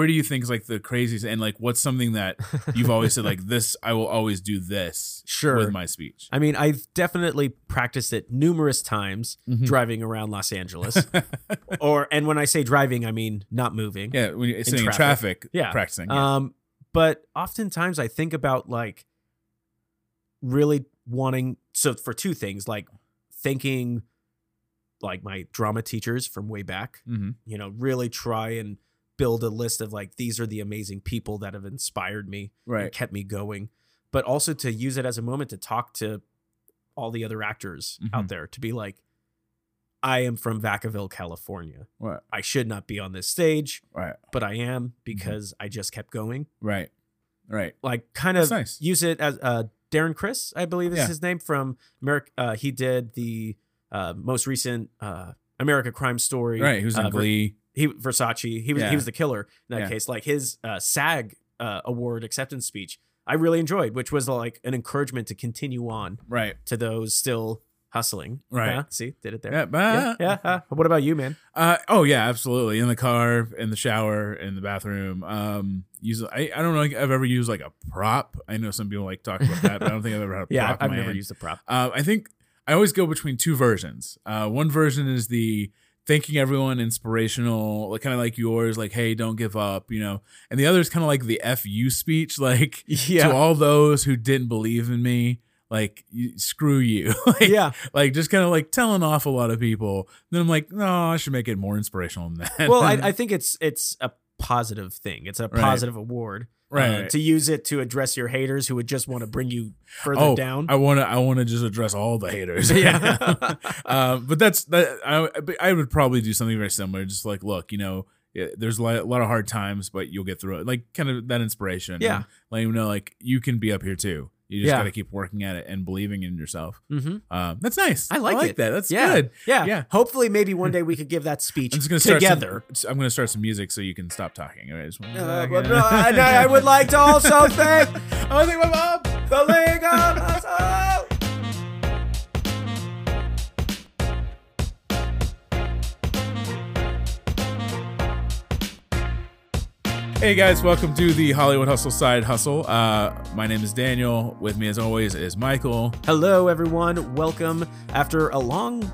where do you think is like the craziest and like what's something that you've always said like this I will always do this Sure. with my speech. I mean, I've definitely practiced it numerous times Mhm. driving around Los Angeles. or and when I say driving, I mean not moving. Yeah, when you're sitting in traffic. traffic, Yeah. practicing. Yeah. Um, but oftentimes I think about like really wanting so for two things, like thanking like my drama teachers from way back, Mhm. you know, really try and build a list of like these are the amazing people that have inspired me and Right. kept me going, but also to use it as a moment to talk to all the other actors Mhm. out there to be like, I am from Vacaville, California. Right. I should not be on this stage, Right. but I am Mm-hmm. because I just kept going. Right. Right. Like, kind of nice. use it as uh, Darren Criss, I believe is Yeah. his name from America. Uh, he did the uh, most recent uh, America Crime Story. Right. Who's in uh, Glee? he Versace. He was Yeah. he was the killer in that Yeah. case. Like his uh, SAG uh, award acceptance speech, I really enjoyed, which was like an encouragement to continue on Right. to those still hustling. Right. Yeah, see, did it there. Yeah. yeah. but- yeah. uh, what about you, man? Uh, oh yeah, absolutely. In the car, in the shower, in the bathroom. Um, use I, I don't know if I've ever used like a prop. I know some people like talk about that, but I don't think I've ever had a Yeah, prop. I've never hand. used a prop. Uh, I think I always go between two versions. Uh, one version is the thanking everyone, inspirational, like kind of like yours, like hey, don't give up, you know. And the other is kind of like the "fu" speech, like Yeah. to all those who didn't believe in me. Like screw you, like, yeah. like just kind of like telling off a lot of people. Then I'm like, no, I should make it more inspirational than that. Well, I, I think it's it's a positive thing. It's a Right. positive award. uh, Right. to use it to address your haters who would just want to bring you further oh, down. I want to. I want to just address all the haters. Yeah. um, but that's that. I, I would probably do something very similar. Just like, look, you know, there's a lot, a lot of hard times, but you'll get through it. Like, kind of that inspiration. Yeah. Letting you know, like, you can be up here too. You just Yeah. got to keep working at it and believing in yourself. hmm Um, that's nice. I like it. that. That's Yeah. good. Yeah. Yeah. Hopefully, maybe one day we could give that speech I'm just gonna start together. Some, I'm gonna start some music so you can stop talking. Uh, second. but no, I, I would like to also thank I want to thank my mom. the League of Hustle. Hey guys, welcome to the Hollywood Hustle Side Hustle. Uh, my name is Daniel. With me, as always, is Michael. Hello, everyone. Welcome after a long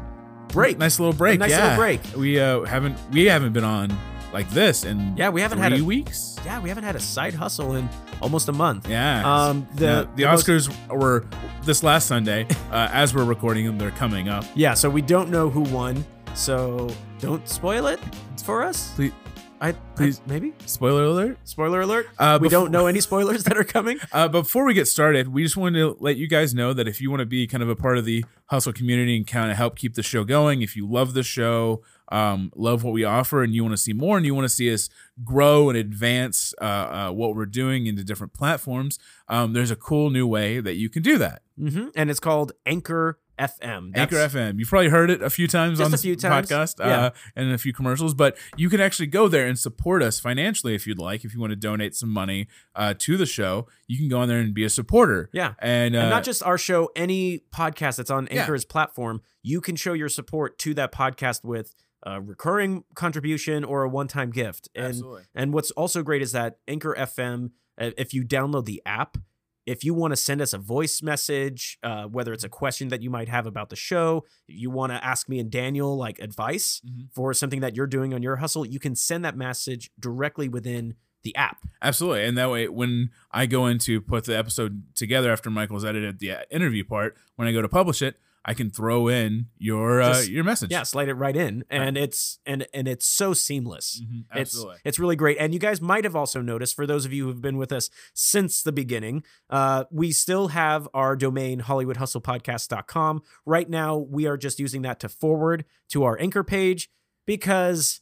break. Nice little break. A nice yeah. little break. We uh, haven't we haven't been on like this in Yeah, we haven't three had a- weeks. Yeah, we haven't had a side hustle in almost a month. Yeah. Um, the Now, the, most- Oscars were this last Sunday. Uh, as we're recording them, they're coming up. Yeah, so we don't know who won. So don't spoil it for us. Please, I Please. I- maybe spoiler alert. spoiler alert. Uh, we before- don't know any spoilers that are coming. Uh, before we get started, we just wanted to let you guys know that if you want to be kind of a part of the hustle community and kind of help keep the show going, if you love the show, um, love what we offer, and you want to see more, and you want to see us grow and advance uh, uh, what we're doing into different platforms, um, there's a cool new way that you can do that. mm-hmm. And it's called Anchor FM. That's- Anchor FM. You've probably heard it a few times on a this few times. podcast Yeah. uh, and in a few commercials, but you can actually go there and support us financially if you'd like. If you want to donate some money uh, to the show, you can go on there and be a supporter. Yeah. And, uh, and not just our show, any podcast that's on Yeah. Anchor's platform, you can show your support to that podcast with a recurring contribution or a one-time gift. And Absolutely. and what's also great is that Anchor FM, uh, if you download the app, if you want to send us a voice message, uh, whether it's a question that you might have about the show, you want to ask me and Daniel like advice Mhm. for something that you're doing on your hustle, you can send that message directly within the app. Absolutely. And that way, when I go in to put the episode together after Michael's edited the uh, interview part, when I go to publish it, I can throw in your uh, your message. Yeah, slide it right in, and it's and and it's so seamless. Mhm. It's Absolutely. it's really great. And you guys might have also noticed, for those of you who've been with us since the beginning, uh, we still have our domain hollywoodhustlepodcast.com. Right now, we are just using that to forward to our anchor page because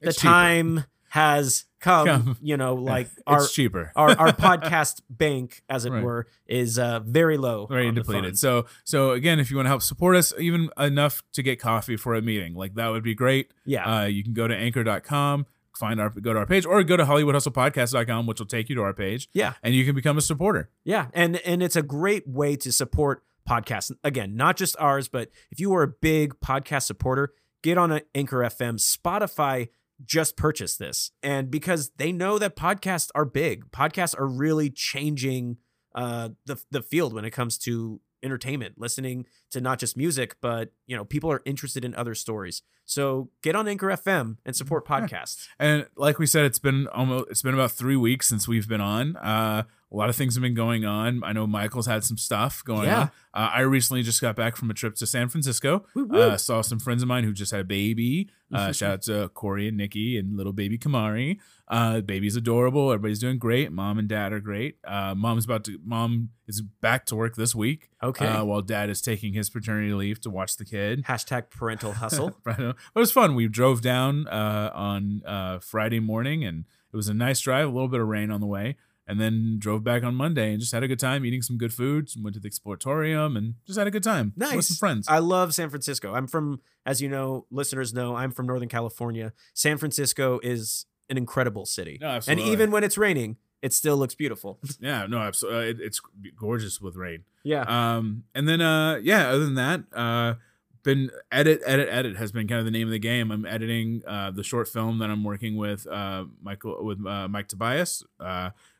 the cheaper. time has come, Come. you know, like our cheaper. our, our podcast bank, as it Right. were, is uh, very low. Very depleted. So so again, if you want to help support us, even enough to get coffee for a meeting, like that would be great. yeah, Uh, you can go to anchor.com, find our go to our page, or go to hollywoodhustlepodcast.com, which will take you to our page, yeah. and you can become a supporter. Yeah, and and it's a great way to support podcasts. Again, not just ours, but if you are a big podcast supporter, get on an Anchor FM. Spotify just purchase this, and because they know that podcasts are big, podcasts are really changing uh, the the field when it comes to entertainment, listening to not just music, but you know, people are interested in other stories. So get on Anchor FM and support podcasts. And like we said, it's been almost it's been about three weeks since we've been on. Uh, a lot of things have been going on. I know Michael's had some stuff going Yeah. on. Uh, I recently just got back from a trip to San Francisco. Woo, woo. Uh, saw some friends of mine who just had a baby. Uh, shout out to Corey and Nikki and little baby Kamari. Uh, baby's adorable. Everybody's doing great. Mom and dad are great. Uh, mom's about to. Mom is back to work this week. Okay. Uh, while dad is taking his paternity leave to watch the kid. Hashtag parental hustle. It was fun. We drove down uh, on uh, Friday morning, and it was a nice drive. A little bit of rain on the way, and then drove back on Monday and just had a good time eating some good food. Went to the exploratorium and just had a good time with Nice. some friends. I love San Francisco. I'm from, as you know, listeners know, I'm from Northern California. San Francisco is an incredible city. No, and even when it's raining, it still looks beautiful. yeah, no, absolutely. Uh, it, it's gorgeous with rain. yeah. Um, and then uh, yeah, other than that, uh, been edit, edit, edit has been kind of the name of the game. I'm editing uh, the short film that I'm working with uh, Michael with uh, Mike Tobias.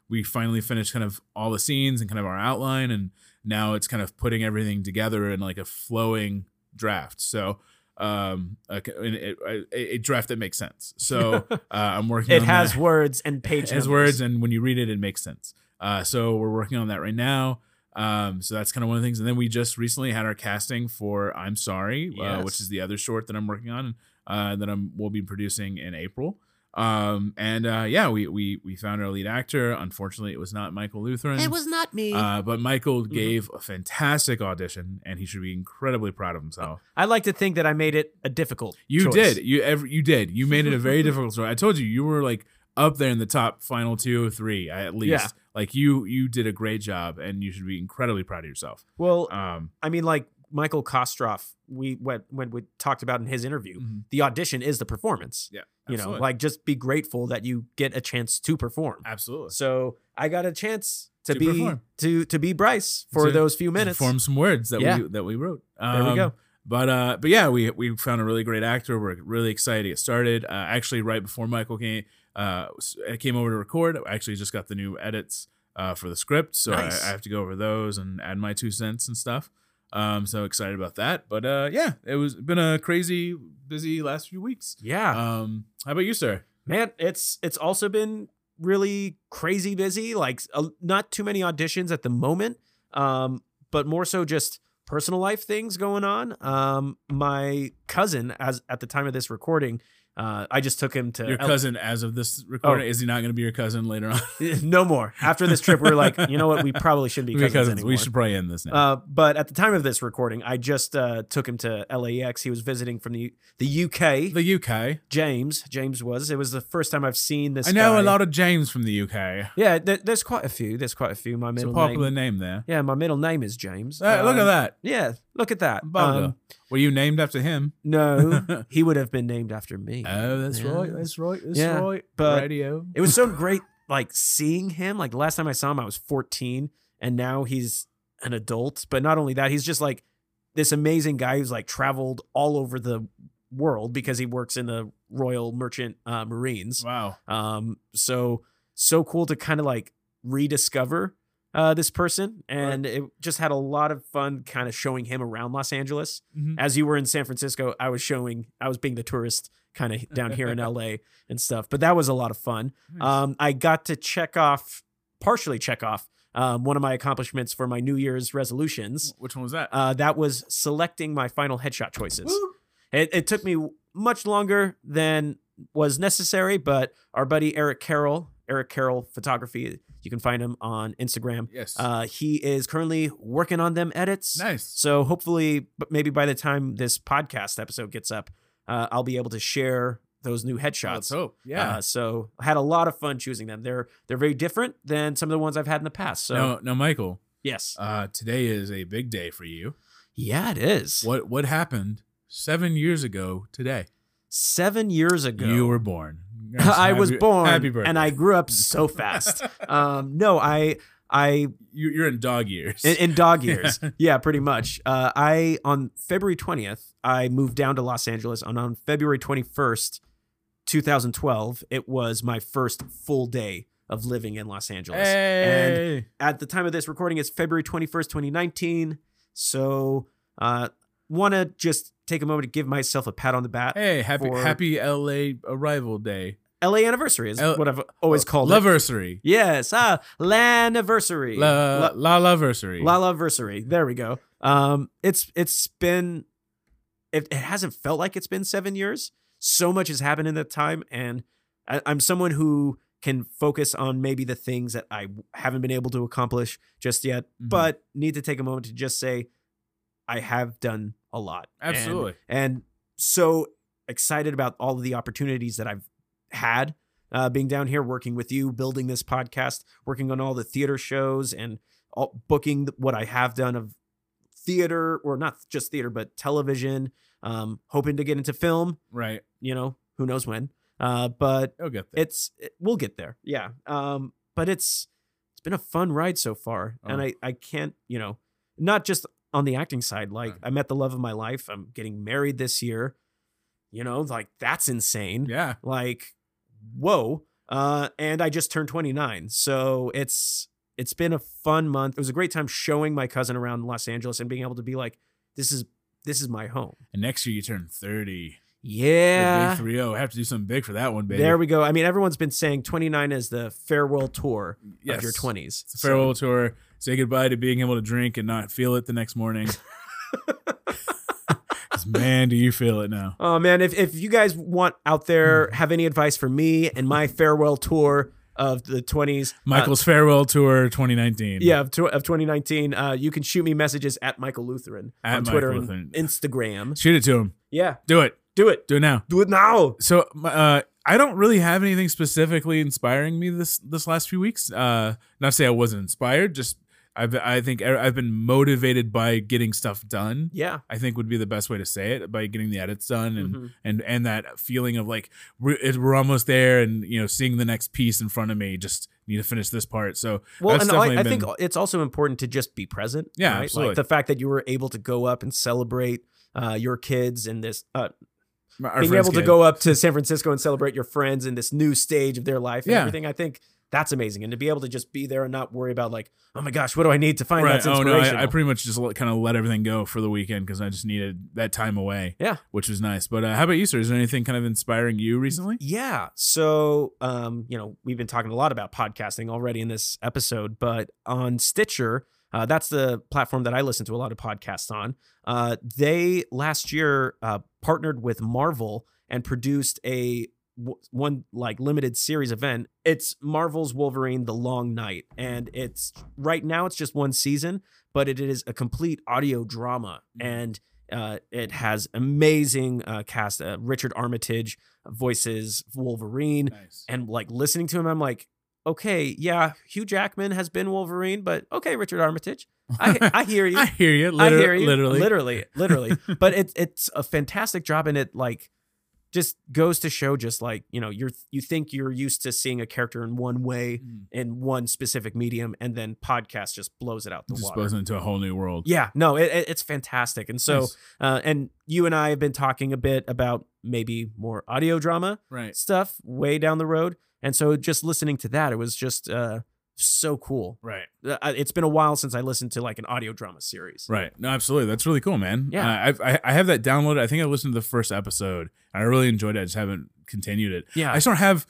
We finally finished kind of all the scenes and kind of our outline, and now it's kind of putting everything together in like a flowing draft. So um a, a, a- draft that makes sense. So uh i'm working it has that. words and pages has words and when you read it it makes sense. Uh, so we're working on that right now. Um, so that's kind of one of the things. And then we just recently had our casting for i'm sorry uh, which is the other short that i'm working on uh, that i'm we'll be producing in april um, and uh, yeah we, we we found our lead actor unfortunately it was not michael lutheran It was not me. uh, but michael Mm-hmm. gave a fantastic audition and he should be incredibly proud of himself I like to think that I made it a difficult. you choice. did. You ever you did. You made it a very difficult story. I told you you were like up there in the top final two or three at least. Yeah. Like you you did a great job and you should be incredibly proud of yourself. Well, Um I mean, like Michael Kostroff, we when when we talked about in his interview, Mhm. the audition is the performance. yeah. You know, like just be grateful that you get a chance to perform. absolutely. So I got a chance to, To be perform. to to be Bryce for To- those few minutes. Form some words that Yeah. we that we wrote. There we Um, go. But uh, but yeah, we we found a really great actor. We're really excited to get started. Uh, actually, right before Michael came, uh, came over to record, I actually just got the new edits uh, for the script, so Nice. I, I have to go over those and add my two cents and stuff. Um, so excited about that. But uh, yeah, it was been a crazy, busy last few weeks. Yeah, Um, how about you, sir? man, it's it's also been really crazy busy. Like uh, not too many auditions at the moment, um, but more so just personal life things going on. Um, my cousin, as at the time of this recording, uh, I just took him to Your L- cousin, as of this recording, Oh. is he not going to be your cousin later on? no more. After this trip, we are like, you know what? We probably shouldn't be cousins, cousins. anymore. We should probably end this now. Uh, but at the time of this recording, I just uh, took him to LAX. He was visiting from the the UK. the UK. James, James was. It was the first time I've seen this. I know guy. a lot of James from the UK. Yeah, there, there's quite a few. There's quite a few. My It's a popular name. name there. Yeah, my middle name is James. Hey, look at Um, that. Yeah, look at that. Bugger. Um, Were you named after him? no, he would have been named after me. Oh, that's Yeah. right. That's right. That's Yeah, right. but- Radio. It was so great, like seeing him. Like the last time I saw him, I was 14, and now he's an adult. But not only that, he's just like this amazing guy who's like traveled all over the world because he works in the Royal Merchant uh, Marines. Wow. Um, so so cool to kind of like rediscover uh, this person, and it just had a lot of fun, kind of showing him around Los Angeles. Mhm. As you were in San Francisco, I was showing, I was being the tourist kind of down here in LA and stuff. But that was a lot of fun. Nice. Um, I got to check off, partially check off, um, one of my accomplishments for my New Year's resolutions. Which one was that? Uh, that was selecting my final headshot choices. It, it took me much longer than was necessary, but our buddy Eric Carroll, Eric Carroll Photography, you can find him on Instagram. yes. Uh, he is currently working on them edits. nice. So hopefully, but maybe by the time this podcast episode gets up, uh, I'll be able to share those new headshots. Let's hope. Yeah. Uh, so I had a lot of fun choosing them. They're they're very different than some of the ones I've had in the past. So now, now, Michael. yes, Uh, today is a big day for you. yeah, it is. What What happened seven years ago today? Seven years ago, You were born. I was born, and I grew up so fast. um, no, I I You- You're in dog years. in, in dog years. yeah, pretty much. Uh, I on February twentieth, I moved down to Los Angeles, and on February twenty first, 2012, it was my first full day of living in Los Angeles. Hey. At the time of this recording, it's February 21st, 2019. So, uh, want to just take a moment to give myself a pat on the back. hey, happy happy LA arrival day. LA anniversary is L- what I've always called it. Yes, ah, Laniversary. La la loversary. La Loversary. There we go. Um, it's it's been it, it hasn't felt like it's been seven years. So much has happened in that time, and I, I'm someone who can focus on maybe the things that I haven't been able to accomplish just yet, Mhm. but need to take a moment to just say I have done a lot. Absolutely. and so excited about all of the opportunities that I've had uh, being down here, working with you, building this podcast, working on all the theater shows, and all, booking what I have done of theater, or not just theater, but television. Um, hoping to get into film. Right. You know, who knows when. Uh, but I'll get there. it's it, we'll get there. Yeah. Um, but it's it's been a fun ride so far, and Oh. I I can't you know not just on the acting side. Like Right. I met the love of my life. I'm getting married this year. You know, like that's insane. yeah. Like, whoa. Uh, and I just turned 29, so it's it's been a fun month. It was a great time showing my cousin around Los Angeles and being able to be like, this is this is my home. And next year you turn 30. Yeah. Big 3 0. Have to do something big for that one, baby. There we go. I mean, everyone's been saying 29 is the farewell tour yes. of your 20s. It's a farewell tour. Say goodbye to being able to drink and not feel it the next morning. man, do you feel it now? Oh man, if if you guys want out Hmm. there have any advice for me and my farewell tour of the 20s, uh, Michael's farewell tour 2019. yeah, of, tw- of 2019, uh, you can shoot me messages at Michael Lutheran At on Twitter Michael and Lutheran. Instagram. Shoot it to him. Yeah, Do it. do it. Do it now. Do it now. So uh, I don't really have anything specifically inspiring me this this last few weeks. Uh, not to say I wasn't inspired, just I've I think I've been motivated by getting stuff done. Yeah. I think would be the best way to say it by getting the edits done and Mhm. and and that feeling of like we're, we're almost there and you know seeing the next piece in front of me just need to finish this part so Well, that's and I, I been- think it's also important to just be present. Yeah, right? absolutely. Like the fact that you were able to go up and celebrate uh, your kids in this, uh, being able to go up to San Francisco and celebrate your friends in this new stage of their life and Yeah. everything. I think that's amazing, and to be able to just be there and not worry about like, oh my gosh, what do I need to find right that's oh no? I, I pretty much just let, kind of let everything go for the weekend because I just needed that time away Yeah. which was nice but uh, how about you sir is there anything kind of inspiring you recently Yeah. So, um, you know, we've been talking a lot about podcasting already in this episode, but on Stitcher, uh, that's the platform that I listen to a lot of podcasts on. Uh, they last year uh, partnered with Marvel and produced a one like limited series event. It's Marvel's Wolverine: The Long Night, and it's right now it's just one season, but it is a complete audio drama and. Uh, it has amazing uh, cast. Uh, Richard Armitage voices Wolverine, nice and like listening to him, I'm like, okay, yeah, Hugh Jackman has been Wolverine, but okay, Richard Armitage, I I hear you, I hear you I hear you, literally literally, literally. but it's it's a fantastic job, and it like just goes to show, just like you know, you're you think you're used to seeing a character in one way Mm. in one specific medium, and then podcast just blows it out the just water. goes into a whole new world Yeah, no, it, it- it's fantastic, and so uh, and you and I have been talking a bit about maybe more audio drama right stuff way down the road. And so just listening to that, it was just uh, so cool. right Uh, It's been a while since I listened to like an audio drama series. Right. No, absolutely. That's really cool, man. Yeah. Uh, I've, I I have that downloaded. I think I listened to the first episode. And I really enjoyed it. I just haven't continued it. Yeah. I just don't have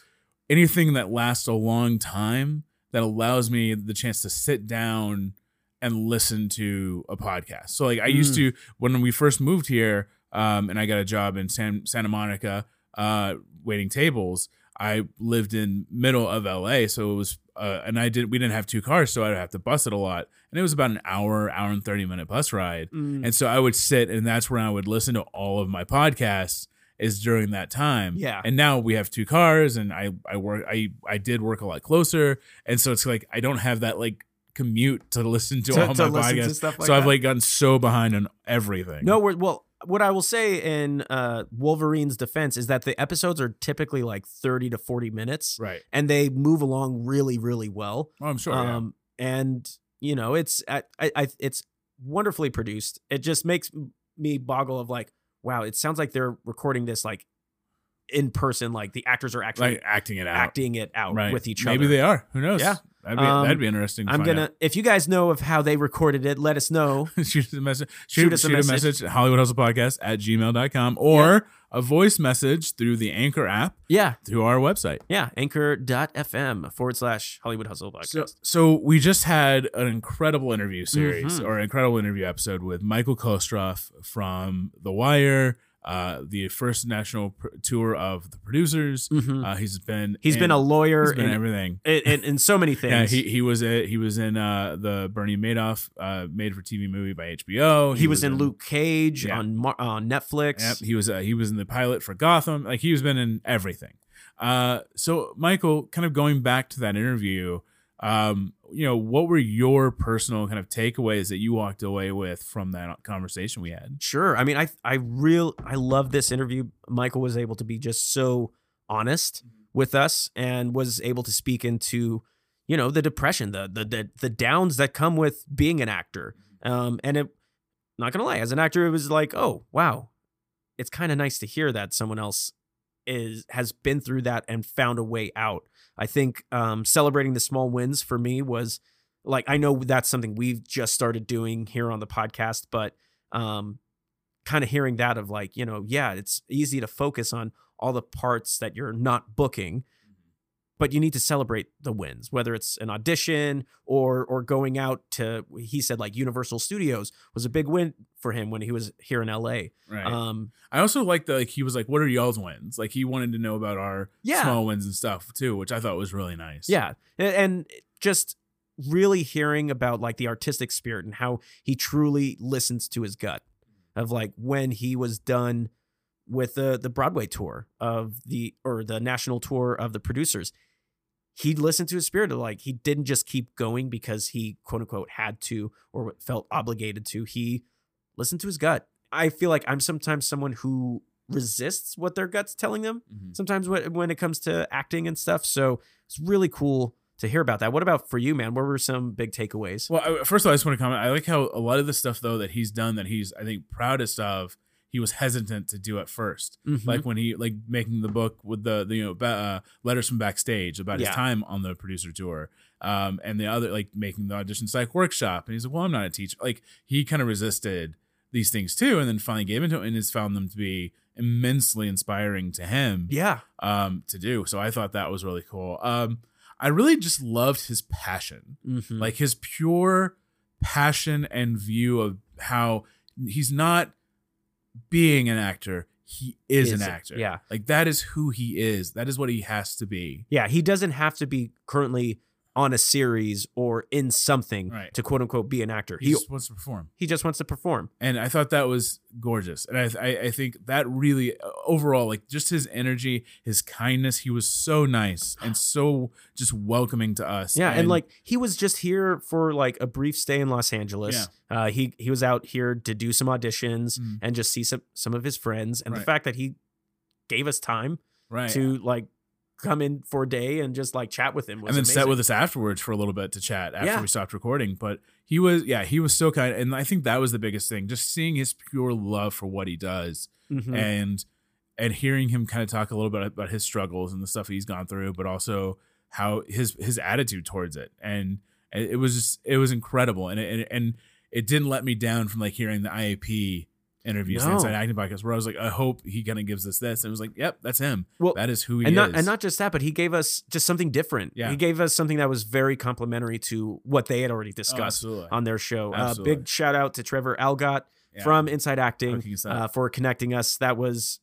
anything that lasts a long time that allows me the chance to sit down and listen to a podcast. So like I used Mm. to when we first moved here, um, and I got a job in San, Santa Monica, uh, waiting tables. I lived in middle of LA, so it was, uh, and I did. We didn't have two cars, so I'd have to bus it a lot, and it was about an hour, hour and thirty minute bus ride. Mm, And so I would sit, and that's where I would listen to all of my podcasts. Is during that time, Yeah. And now we have two cars, and I I work I I did work a lot closer, and so it's like I don't have that like commute to listen to, To- all to my podcasts. stuff like so I've like gotten so behind on everything. no, we're, well, what I will say in uh, Wolverine's defense is that the episodes are typically like 30 to 40 minutes right? and they move along really, really well. Oh, I'm sure. yeah. um, And, you know, it's, I, I- it's wonderfully produced. It just makes me boggle of like, wow, it sounds like they're recording this like in person, like the actors are actually like acting it out. acting it out right. with each Maybe other. Maybe they are. Who knows? Yeah. That'd be, Um, that'd be interesting. To I'm gonna. out. If you guys know of how they recorded it, let us know. shoot us a message. Shoot Shoot, us a shoot message. a message at Hollywood Hustle Podcast at gmail.com or a voice message through the Anchor app Yeah, through our website. yeah. Anchor.fm forward slash Hollywood Hustle podcast. So, so we just had an incredible interview series Mhm. or incredible interview episode with Michael Kostroff from The Wire, uh, the first national pr- tour of the producers. Mhm. Uh, he's been He's in- been a lawyer he's been in, everything. and, in, in so many things. Yeah, he he was a, he was in uh, the Bernie Madoff uh, made for TV movie by HBO. he, was, in Luke Cage Yeah. on Mar- on Netflix. Yep, he was uh, he was in the pilot for Gotham. Like he's been in everything. Uh, so Michael, kind of going back to that interview, um, you know, what were your personal kind of takeaways that you walked away with from that conversation we had? Sure. I mean, I I real I love this interview. Michael was able to be just so honest with us and was able to speak into, you know, the depression, the the the, the downs that come with being an actor. Um, and it, not gonna lie, as an actor, it was like, oh wow, it's kind of nice to hear that someone else is has been through that and found a way out. I think um, celebrating the small wins for me was like I know that's something we've just started doing here on the podcast, but um, kind of hearing that of like you know yeah, it's easy to focus on all the parts that you're not booking, but you need to celebrate the wins, whether it's an audition or or going out to. He said like Universal Studios was a big win for him when he was here in L.A. Right. Um, I also like that like he was like, "What are y'all's wins?" Like he wanted to know about our Yeah. small wins and stuff too, which I thought was really nice. Yeah, and, and just really hearing about like the artistic spirit and how he truly listens to his gut of like when he was done with the the Broadway tour of the or the national tour of the producers. He listened to his spirit of like he didn't just keep going because he quote unquote had to or felt obligated to. He listened to his gut. I feel like I'm sometimes someone who resists what their gut's telling them Mhm. sometimes when, when it comes to acting and stuff. So it's really cool to hear about that. What about for you, man? What were some big takeaways? Well, I- first of all, I just want to comment. I like how a lot of the stuff though that he's done that he's I think proudest of. He was hesitant to do at 1st Mhm. like when he like making the book with the, the you know ba- uh, letters from backstage about Yeah. his time on the producer tour um and the other like making the audition psych workshop and he's like well i'm not a teacher like he kind of resisted these things too and then finally gave into it and has found them to be immensely inspiring to him yeah, um to do so i thought that was really cool um i really just loved his passion Mhm. like his pure passion and view of how he's not being an actor he is, Is an actor Yeah. like that is who he is that is what he has to be yeah. He doesn't have to be currently on a series or in something Right. to quote unquote be an actor. he He just wants to perform he just wants to perform. and i thought that was gorgeous and i i, I think that really uh, overall like just his energy his kindness he was so nice and so just welcoming to us Yeah, and, like he was just here for like a brief stay in Los Angeles. Uh, he he was out here to do some auditions Mm. and just see some some of his friends. And the fact that he gave us time right to like come in for a day and just like chat with him was and then amazing. sat with us afterwards for a little bit to chat after Yeah. we stopped recording. But he was, yeah, he was so kind, and I think that was the biggest thing, just seeing his pure love for what he does, Mhm. and and hearing him kind of talk a little bit about his struggles and the stuff he's gone through, but also how his his attitude towards it, and it it was just it was incredible, and it, and and it didn't let me down from like hearing the IAP interviews No. inside acting podcast where I was like, I hope he kind of gives us this, and it was like, yep, that's him. Well, that is who he and is. not and not just that, but he gave us just something different. Yeah. He gave us something that was very complimentary to what they had already Oh, discussed absolutely. on their show. Uh, big shout out to Trevor Algatt Yeah. from Inside Acting Hooking us up. uh, for connecting us. That was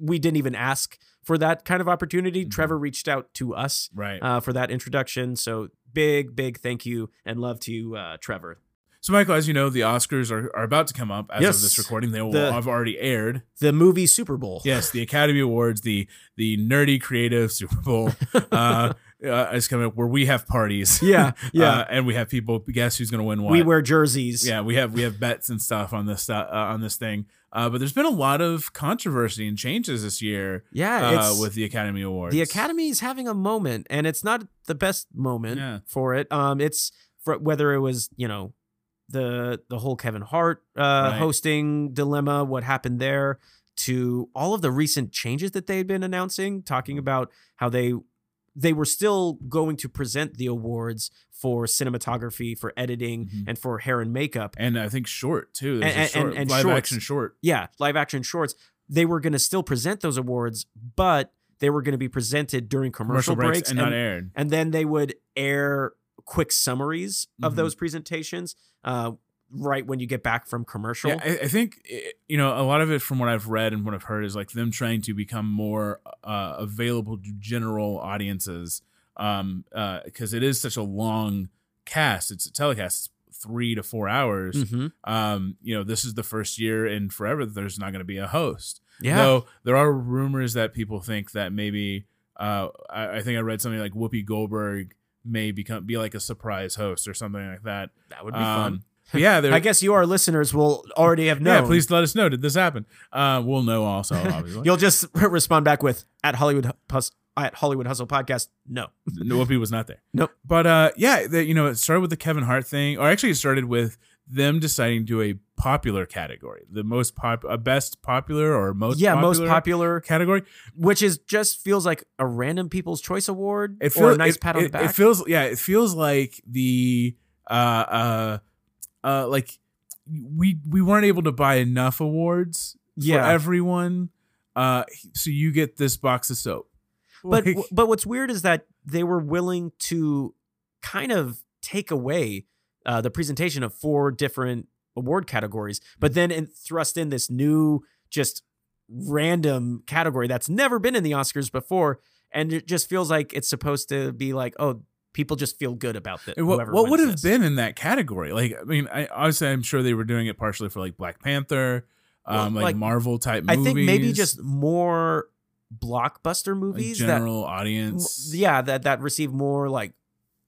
we didn't even ask for that kind of opportunity. Mhm. Trevor reached out to us right. uh, for that introduction. So big, big thank you and love to you, uh, Trevor. So, Michael, as you know, the Oscars are, are about to come up as Yes. of this recording. They will The- have already aired. The movie Super Bowl. Yes, the Academy Awards, the the nerdy creative Super Bowl, uh, uh, is coming up where we have parties. Yeah, yeah. uh, and we have people guess who's going to win what. we wear jerseys. yeah, we have we have bets and stuff on this uh, on this thing. Uh, but there's been a lot of controversy and changes this year Yeah, uh, with the Academy Awards. the Academy is having a moment, and it's not the best moment Yeah. for it. Um, it's for whether it was you know the the whole Kevin Hart uh, Right. hosting dilemma, what happened there, to all of the recent changes that they had been announcing, talking about how they they were still going to present the awards for cinematography, for editing, Mhm. and for hair and makeup. and I think short too. There's And- a and- short, and live shorts. action short. Yeah, live action shorts. They were going to still present those awards, but they were going to be presented during commercial, Commercial breaks, breaks, and, not aired. and then they would air quick summaries of Mhm. those presentations uh, right when you get back from commercial. Yeah, I, I think eh, you know a lot of it from what I've read and what I've heard is like them trying to become more uh, available to general audiences, um, because it is such a long cast. It's a telecast, it's three to four hours. Mhm. Um, you know, this is the first year in forever that there's not going to be a host. Yeah. Though there are rumors that people think that maybe uh, I, I think I read something like Whoopi Goldberg may become be like a surprise host or something like that. that would be fun. Um, but yeah, there, I guess you, our listeners, will already have known. yeah, please let us know. Did this happen? Uh, we'll know also, obviously. You'll just respond back with at Hollywood Hus- at Hollywood Hustle podcast. No. Whoopi was not there. Nope. But uh, yeah, the, you know, it started with the Kevin Hart thing, or actually, it started with them deciding to do a popular category, the most pop, uh, best popular or most yeah, popular most popular, category. which is just feels like a random People's Choice Award It or feels a nice it, pat on it- the back. It feels yeah, it feels like the uh uh uh like we we weren't able to buy enough awards Yeah. for everyone. Uh, so you get this box of soap. but Like- but what's weird is that they were willing to kind of take away uh, the presentation of four different award categories, but then in, thrust in this new just random category that's never been in the Oscars before, and it just feels like it's supposed to be like, oh, people just feel good about this. What what would have been in that category? Like, I mean, I obviously I'm sure they were doing it partially for like Black Panther, um, Well, like, like, Marvel type I movies. think maybe just more blockbuster like movies that general audience. yeah that that receive more like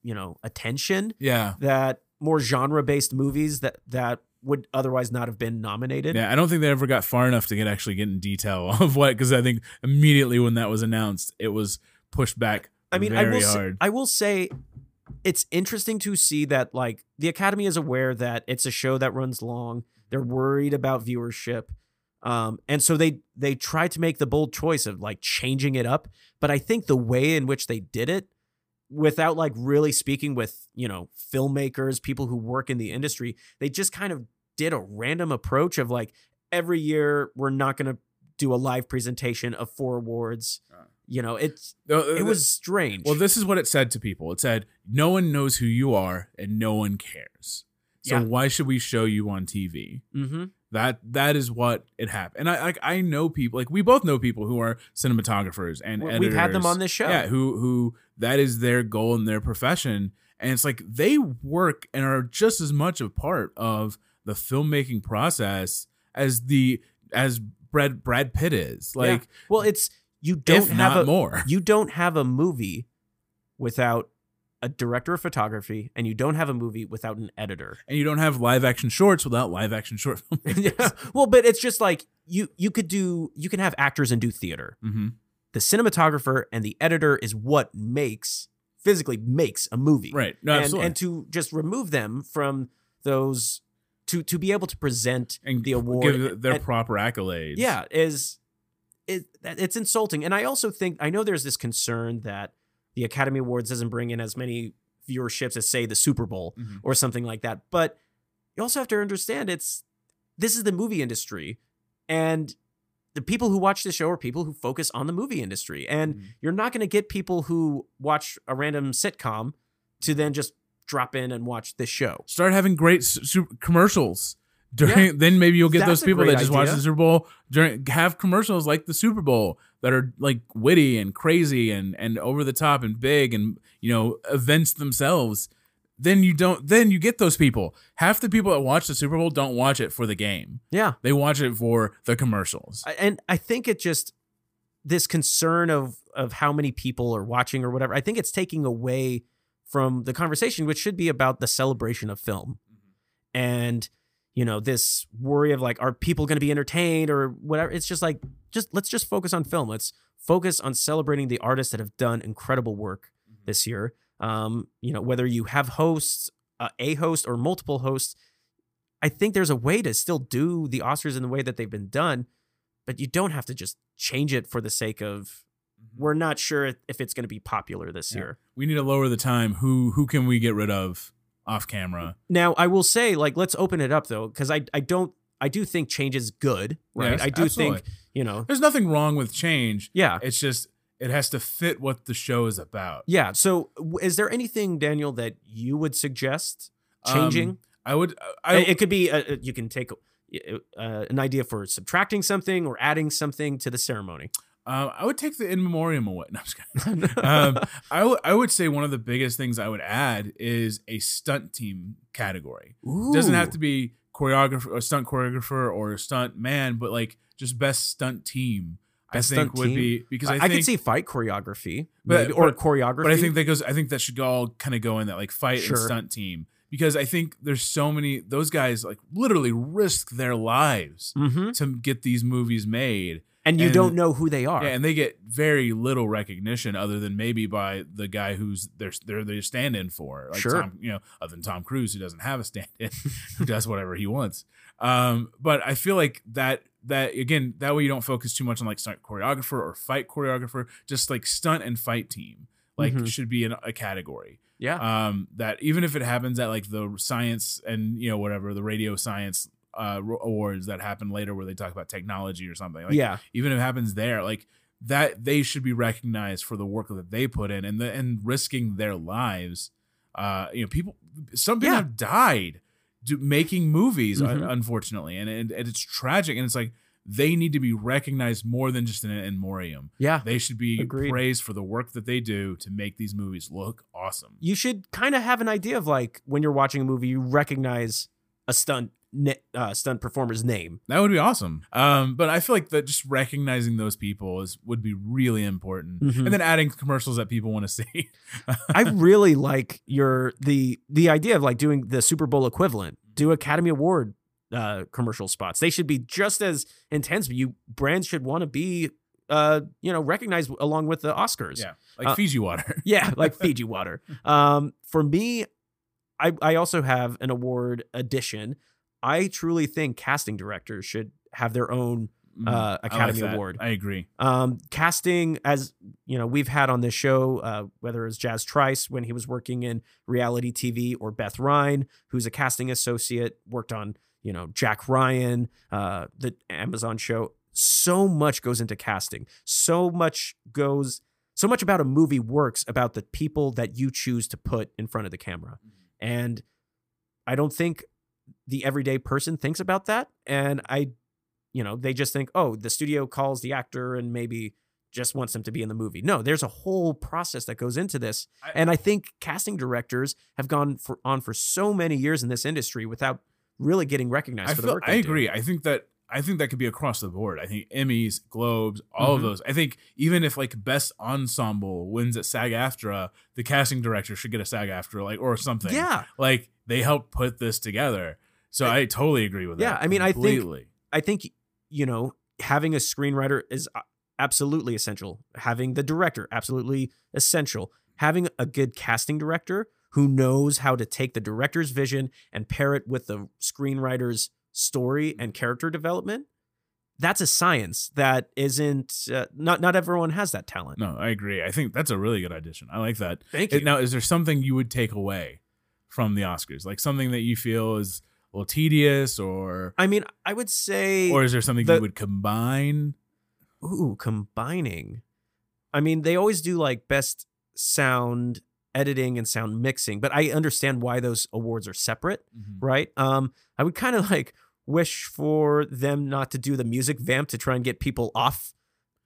you know attention yeah, that more genre based movies that that would otherwise not have been nominated. yeah. I don't think they ever got far enough to get actually get in detail of what because I think immediately when that was announced, it was pushed back. I mean, I will say. I will say it's interesting to see that like the Academy is aware that it's a show that runs long. They're worried about viewership. Um, and so they they tried to make the bold choice of like changing it up, but I think the way in which they did it without like really speaking with, you know, filmmakers, people who work in the industry, they just kind of did a random approach of like every year we're not going to do a live presentation of four awards. You know, it's Uh, it was strange. Well, this is what it said to people. It said, "No one knows who you are, and no one cares. So Yeah. why should we show you on TV?" mm-hmm. That that is what it happened. And I like I know people like we both know people who are cinematographers and we've had them on this show. Yeah, who who that is their goal in their profession, and it's like they work and are just as much a part of the filmmaking process as the as Brad Brad Pitt is. Like Well, it's you don't have a more. you don't have a movie without a director of photography, and you don't have a movie without an editor. and you don't have live action shorts without live action short. Yeah. Well, but it's just like you you could do you can have actors and do theater. hmm The cinematographer and the editor is what makes physically makes a movie. Right. No, and, absolutely. and to just remove them from those to to be able to present and the award give their and- proper accolades. yeah is it it's insulting and i also think i know there's this concern that the academy awards doesn't bring in as many viewerships as say the super bowl Mhm. or something like that but you also have to understand it's this is the movie industry and the people who watch the show are people who focus on the movie industry and Mhm. you're not going to get people who watch a random sitcom to then just drop in and watch this show Start having great su- commercials. During then maybe you'll get That's those people that just watch the Super Bowl during have commercials like the Super Bowl that are like witty and crazy and and over the top and big and you know events themselves. Then you don't then you get those people. Half the people that watch the Super Bowl don't watch it for the game. yeah They watch it for the commercials. And I think it just this concern of of how many people are watching or whatever. I think it's taking away from the conversation, which should be about the celebration of film, mm-hmm. and you know this worry of like, are people going to be entertained or whatever? It's just like, just let's just focus on film. Let's focus on celebrating the artists that have done incredible work this year. Um, you know, whether you have hosts, uh, a host or multiple hosts, I think there's a way to still do the Oscars in the way that they've been done, but you don't have to just change it for the sake of we're not sure if it's going to be popular this Yeah. year. We need to lower the time. Who who can we get rid of off camera? Now, I will say, like, let's open it up though, because I I don't I do think change is good, right? Yes, I do absolutely. think you know, There's nothing wrong with change. yeah, It's just it has to fit what the show is about. yeah. So, w- is there anything, Daniel, that you would suggest changing? Um, I would. I, it, could be uh, uh, you can take uh, an idea for subtracting something or adding something to the ceremony. Uh, I would take the in memoriam away. No, I'm just kidding. um, I would I would say one of the biggest things I would add is a stunt team category. It doesn't have to be choreographer or stunt choreographer or stunt man, but like just best stunt team. Best I think would team? be because I, I, think could see fight choreography, But- maybe, or but- choreography. But I think that goes. I think that should all kind of go in that like fight Sure. and stunt team because I think there's so many those guys like literally risk their lives hmm to get these movies made. And you and- don't know who they are. Yeah, and they get very little recognition other than maybe by the guy who's their they're their stand-in for, like Sure. Tom, you know, other than Tom Cruise who doesn't have a stand-in, who does whatever he wants. Um, but I feel like that that again that way you don't focus too much on like stunt choreographer or fight choreographer, just like stunt and fight team like Mhm. should be in a category. yeah, Um, that even if it happens at like the science and you know whatever the radio science uh awards that happen later where they talk about technology or something like yeah, even if it happens there like that they should be recognized for the work that they put in and the and risking their lives uh you know people some people Yeah. have died do, making movies un- Mhm. unfortunately and, and and it's tragic and it's like they need to be recognized more than just in an in memoriam yeah. they should be Agreed. praised for the work that they do to make these movies look awesome You should kind of have an idea of like when you're watching a movie, you recognize a stunt uh, stunt performer's name. that would be awesome um but i feel like that just recognizing those people is would be really important Mhm. and then adding commercials that people want to see I really like your the the idea of like doing the Super Bowl equivalent. Do Academy Award uh, commercial spots. They should be just as intense. But you brands should want to be uh you know recognized along with the Oscars. Yeah, like Uh, Fiji water. Yeah, like Fiji water. Um, for me, I I also have an award addition. I truly think casting directors should have their own Mm, uh, I like Academy. Award. I agree. um, casting as you know we've had on this show uh, whether it's jazz trice when he was working in reality tv or beth ryan who's a casting associate worked on you know jack ryan uh, the amazon show so much goes into casting so much goes so much about a movie works about the people that you choose to put in front of the camera and i don't think the everyday person thinks about that and i you know they just think oh the studio calls the actor and maybe just wants them to be in the movie no there's a whole process that goes into this I- and i think casting directors have gone for on for so many years in this industry without really getting recognized I for the work I they do. agree. I think that. I think that could be across the board. I think Emmys, Globes, all of Mhm. those. I think even if like Best Ensemble wins at SAG-AFTRA, the casting director should get a SAG-AFTRA, like or something. yeah like they helped put this together. So I, totally agree with that. Yeah, I mean, I think- I think you know having a screenwriter is absolutely essential. Having the director absolutely essential. Having a good casting director who knows how to take the director's vision and pair it with the screenwriter's story and character development. That's a science that isn't uh, not not everyone has that talent. No, I agree. I think that's a really good addition. I like that. Thank you. now, is there something you would take away from the Oscars? Like something that you feel is little tedious, or I mean, I would say or is there something the- you would combine? Ooh, combining. I mean, they always do like best sound editing and sound mixing, but I understand why those awards are separate, right? Um, I would kind of like wish for them not to do the music vamp to try and get people off,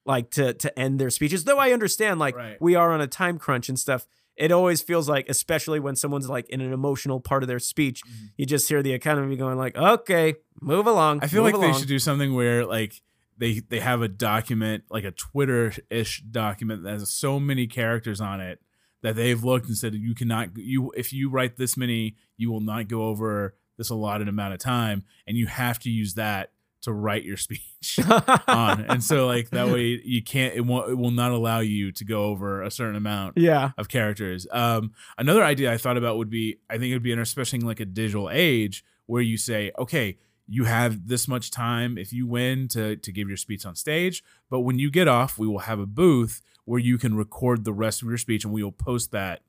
like to to end their speeches. Though I understand, like Right. we are on a time crunch and stuff. It always feels like, especially when someone's like in an emotional part of their speech, Mhm. you just hear the Academy going like, "Okay, move along." I feel like they should do something where like they they have a document like a Twitter ish document that has so many characters on it that they've looked and said you cannot you if you write this many you will not go over this allotted amount of time and you have to use that to write your speech on and so like that way you can't it won't it will not allow you to go over a certain amount yeah. of characters. Um, another idea I thought about would be I think it would be interesting, especially in like a digital age, where you say, okay, you have this much time if you win to to give your speech on stage. But when you get off, we will have a booth where you can record the rest of your speech, and we will post that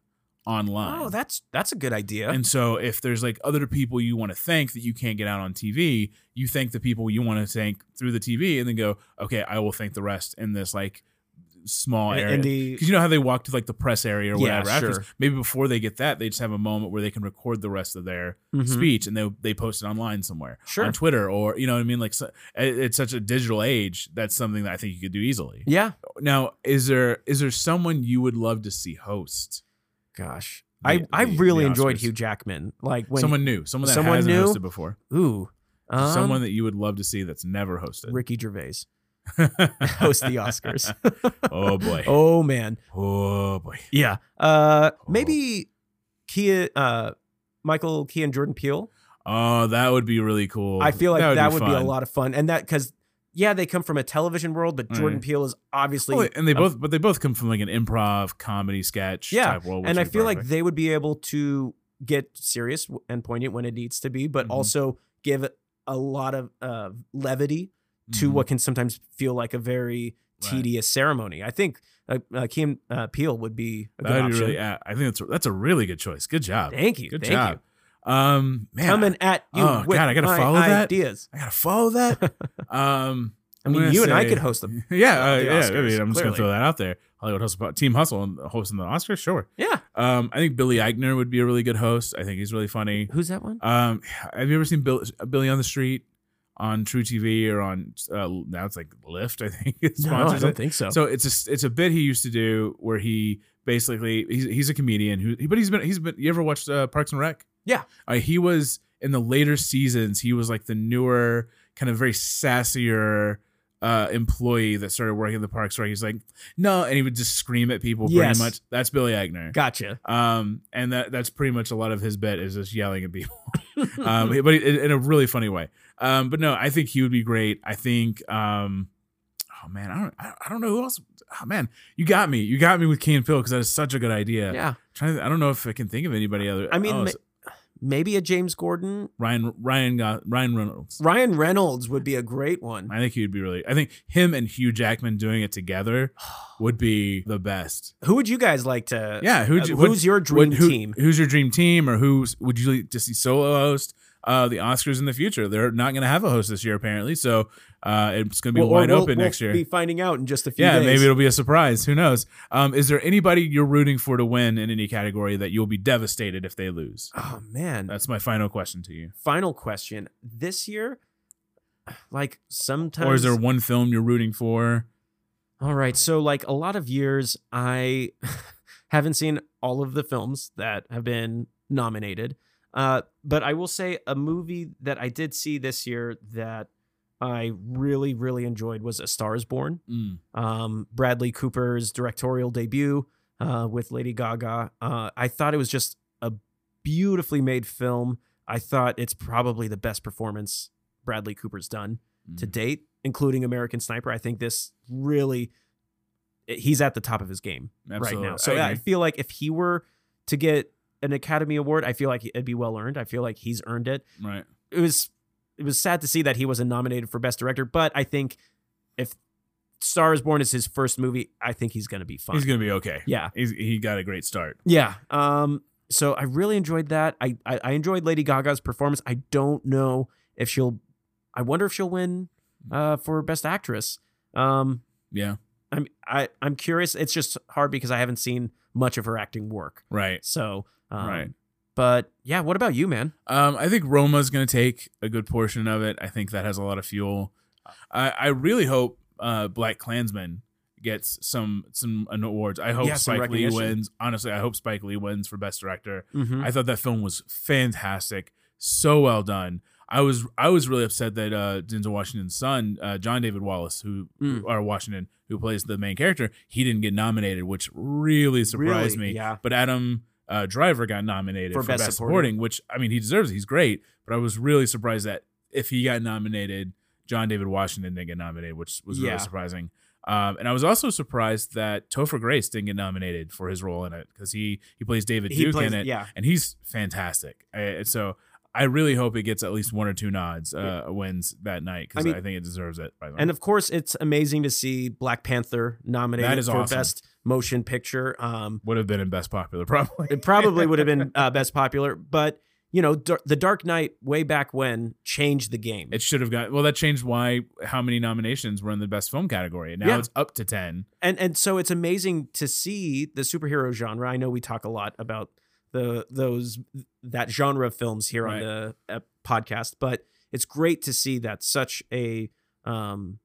online. Oh, that's that's a good idea. And so if there's like other people you want to thank that you can't get out on TV, you thank the people you want to thank through the TV and then go, okay, I will thank the rest in this like small area. Because you know how they walk to like the press area or Yeah, whatever. sure. Maybe before they get that, they just have a moment where they can record the rest of their Mhm. speech and they they post it online somewhere Sure. on Twitter or you know what I mean. Like so, it's such a digital age. That's something that I think you could do easily. Yeah. Now, is there is there someone you would love to see host? Gosh. The- I, I really enjoyed Hugh Jackman. Like when someone new, someone that someone hasn't new? hosted before. ooh. Um, someone that you would love to see that's never hosted. Ricky Gervais host the Oscars. oh boy. oh man. Oh boy. Yeah. Uh Oh. maybe Kia uh Michael Key and Jordan Peele. Oh, that would be really cool. I feel like that would, be, a lot of fun. And that because yeah, they come from a television world, but Jordan Right. Peele is obviously Oh, and they both, but they both come from like an improv comedy sketch Yeah, type world. and I feel like they would be able to get serious and poignant when it needs to be, but Mhm. also give a lot of uh, levity to Mhm. what can sometimes feel like a very Right. tedious ceremony. I think uh, uh, Kim uh, Peele would be a good That would be option. really. I think that's that's a really good choice. Good job. Thank you. Good thank job. Um, man, Coming at you oh, with God, I gotta follow that? ideas. I gotta follow that. um, I mean, you and I could host them. Yeah, uh, the yeah. I mean, I'm just gonna throw that out there. Hollywood Hustle Team Hustle and hosting the Oscars. Sure. Yeah. Um, I think Billy Eichner would be a really good host. I think he's really funny. Who's that one? Um, have you ever seen Bill, Billy on the Street on truTV or on uh, now it's like Lyft? I think No, I don't it. think so. So it's a it's a bit he used to do where he basically he's he's a comedian who but he's been he's been you ever watched uh, Parks and Rec? Yeah. Uh, he was in the later seasons. He was like the newer kind of very sassier uh employee that started working at the parks where he's like no and he would just scream at people Yes. pretty much that's billy Eichner. Gotcha. um and that that's pretty much a lot of his bit is just yelling at people um but in, in a really funny way um but no i think he would be great i think um oh man i don't i, don't know who else oh man you got me you got me with key and phil because that is such a good idea yeah. trying to, i don't know if i can think of anybody other I mean, oh, ma- maybe a James Corden. ryan ryan got ryan reynolds Ryan Reynolds would be a great one. i think he would be really i think him and hugh jackman doing it together would be the best Who would you guys like to? yeah who'd uh, who's your dream who- team? Who's your dream team, or who's would you like to see solo host uh, the Oscars in the future? They're not going to have a host this year, apparently, so uh, it's going to be Well, wide we'll- open we'll next year. Be finding out in just a few yeah, days. maybe it'll be a surprise. Who knows? Um, is there anybody you're rooting for to win in any category that you'll be devastated if they lose? Oh man. That's my final question to you. Final question. This year, like sometimes. Or is there one film you're rooting for? All right. So, like a lot of years, I haven't seen all of the films that have been nominated. Uh, but I will say a movie that I did see this year that I really, really enjoyed was A Star is Born. Mm, Um, Bradley Cooper's directorial debut uh, with Lady Gaga. Uh, I thought it was just a beautifully made film. I thought it's probably the best performance Bradley Cooper's done to mm. date, including American Sniper. I think this really he's at the top of his game Absolutely. right now. So I I, feel like if he were to get an Academy Award, I feel like it'd be well earned. I feel like he's earned it. right. It was it was sad to see that he wasn't nominated for Best Director, but I think if Star is Born is his first movie, I think he's gonna be fine. He's going to be okay. yeah. He's, he got a great start. Yeah. Um. So I really enjoyed that. I, I I enjoyed Lady Gaga's performance. I don't know if she'll. I wonder if she'll win uh, for Best Actress. Um. Yeah. I'm I I'm curious. It's just hard because I haven't seen much of her acting work. Right. So. Um, Right. But yeah, what about you, man? Um, I think Roma's going to take a good portion of it. I think that has a lot of fuel. I, I really hope uh, BlacKkKlansman gets some some awards. I hope Yeah, Spike Lee wins. Honestly, I hope Spike Lee wins for Best Director. Mm-hmm. I thought that film was fantastic, so well done. I was I was really upset that uh, Denzel Washington's son, uh, John David Wallace, who Mm. or Washington, who plays the main character, he didn't get nominated, which really surprised Really? me. Yeah. But Adam uh, Driver got nominated For for, Best Best, Supporting. supporting. which I mean he deserves. it. He's great, but I was really surprised that if he got nominated, John David Washington didn't get nominated, which was Yeah. really surprising. Um, and I was also surprised that Topher Grace didn't get nominated for his role in it because he he plays David He Duke plays- in it, yeah. and he's fantastic. And so I really hope it gets at least one or two nods, uh, wins that night because I I, think it deserves it. By the way. And of course, it's amazing to see Black Panther nominated That is for awesome. best motion picture. Um, would have been in best popular probably. it probably would have been uh, best popular, but you know, Dar- the Dark Knight way back when changed the game. It should have got well. That changed why how many nominations were in the best film category. And now Yeah. it's up to ten. and and so it's amazing to see the superhero genre. I know we talk a lot about the those that genre of films here on the uh, podcast, but it's great to see that such a um,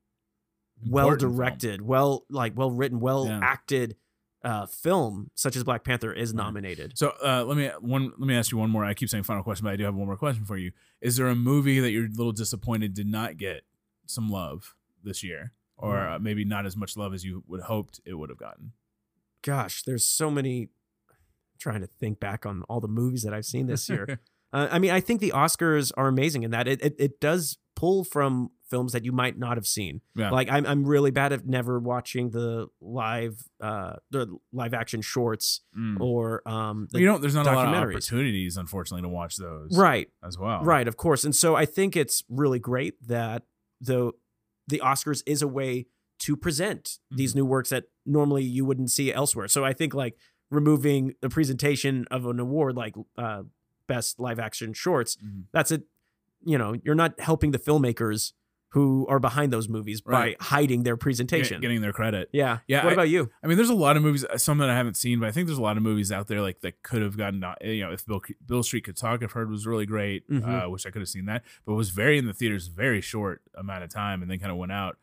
well directed, well like well written, well Yeah. acted uh, film such as Black Panther is Right. nominated. So uh, let me one let me ask you one more. I keep saying final question, but I do have one more question for you. Is there a movie that you're a little disappointed did not get some love this year, or Hmm. uh, maybe not as much love as you would hoped it would have gotten? Gosh, there's so many. Trying to think back on all the movies that I've seen this year. Uh, I mean, I think the Oscars are amazing in that it, it it does pull from films that you might not have seen. Yeah. Like I'm I'm really bad at never watching the live uh the live action shorts Mm. or um the, you know, there's not a lot of opportunities, unfortunately, to watch those. right As well. right of course. And so I think it's really great that the the Oscars is a way to present these Mhm. new works that normally you wouldn't see elsewhere. So I think like removing the presentation of an award like uh best live action shorts Mhm. that's it you know you're not helping the filmmakers who are behind those movies Right. by hiding their presentation getting their credit. yeah Yeah, what I- about you I mean, there's a lot of movies, uh, some that I haven't seen, but I think there's a lot of movies out there like that could have gotten, uh, you know, if Beale Beale Street Could Talk, I've heard was really great. Mhm. Uh, wish I could have seen that, but was very in the theaters, very short amount of time, and then kind of went out.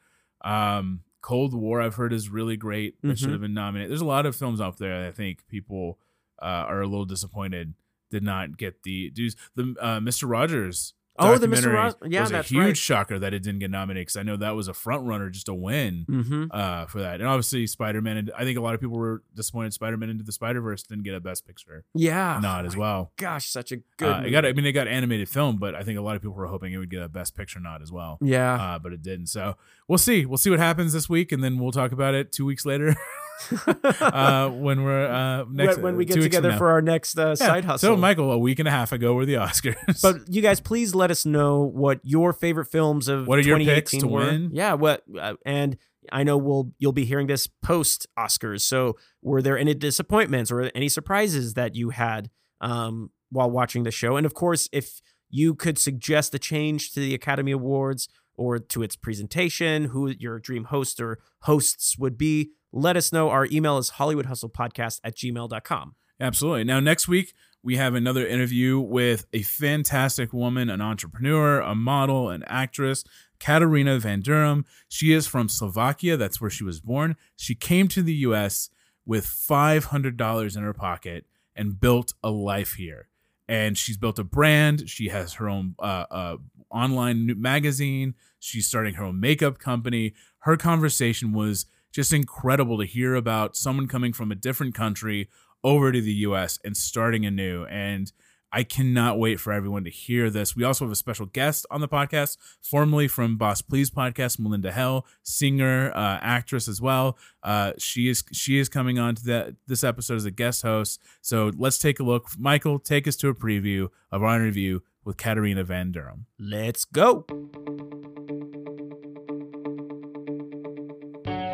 Um, Cold War, I've heard is really great. That should Mhm. have been nominated. There's a lot of films out there that I think people uh, are a little disappointed did not get the dues. The uh, Mr. Rogers. Oh, the Mr. Ros- yeah, was a huge right. shocker that it didn't get nominated because I know that was a front runner just a win mm-hmm. uh, for that. And obviously, Spider Man. And I think a lot of people were disappointed. Spider Man into the Spider Verse didn't get a Best Picture yeah nod Oh as well. gosh such a good Uh, it got. I mean, it got animated film, but I think a lot of people were hoping it would get a Best Picture nod as well. yeah Uh, but it didn't. So we'll see. We'll see what happens this week, and then we'll talk about it two weeks later uh, when we're uh, next when, when we get together for our next uh, Yeah. side hustle So, Michael, a week and a half ago were the Oscars. but you guys please let us know what your favorite films of What are your picks to were. win? yeah what uh, and i know we'll you'll be hearing this post oscars so were there any disappointments or any surprises that you had um while watching the show and of course if you could suggest a change to the academy awards or to its presentation who your dream host or hosts would be let us know our email is hollywoodhustlepodcast at gmail.com Absolutely. Now, next week, we have another interview with a fantastic woman, an entrepreneur, a model, an actress, Katarina Van Durham. She is from Slovakia. That's where she was born. She came to the US with $500 in her pocket and built a life here. And she's built a brand. She has her own uh, uh, online magazine. She's starting her own makeup company. Her conversation was just incredible to hear about someone coming from a different country over to the US and starting anew. And I cannot wait for everyone to hear this. We also have a special guest on the podcast, formerly from Boss Please podcast, Melinda Hale, singer, uh, actress as well. Uh, she is she is coming on to that this episode as a guest host. So let's take a look. Michael, take us to a preview of our interview with Katarina Van Durham. Let's go.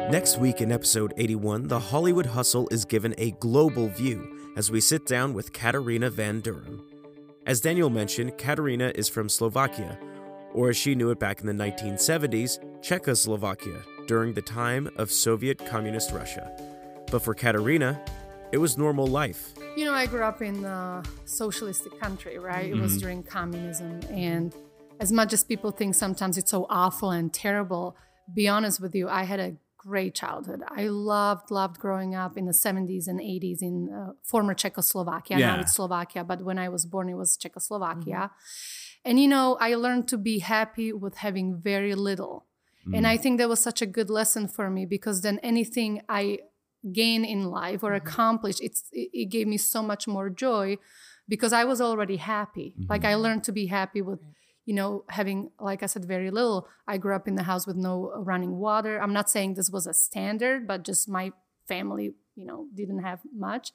Next week in episode 81, the Hollywood Hustle is given a global view as we sit down with Katarina Van Durham. As Daniel mentioned, Katarina is from Slovakia, or as she knew it back in the 1970s, Czechoslovakia, during the time of Soviet Communist Russia. But for Katarina, it was normal life. You know, I grew up in a socialistic country, right? It was Mhm. during communism. And as much as people think sometimes it's so awful and terrible, be honest with you, I had a great childhood. I loved, loved growing up in the 70s and 80s in uh, former Czechoslovakia. Yeah. Now it's Slovakia, but when I was born, it was Czechoslovakia. Mm-hmm. And, you know, I learned to be happy with having very little. And I mm. think that was such a good lesson for me because then anything I gain in life or mm-hmm. accomplish, it's it, it gave me so much more joy because I was already happy. Like I mm-hmm. learned to be happy with, you know, having like I said, very little. I grew up in the house with no running water. I'm not saying this was a standard, but just my family, you know, didn't have much.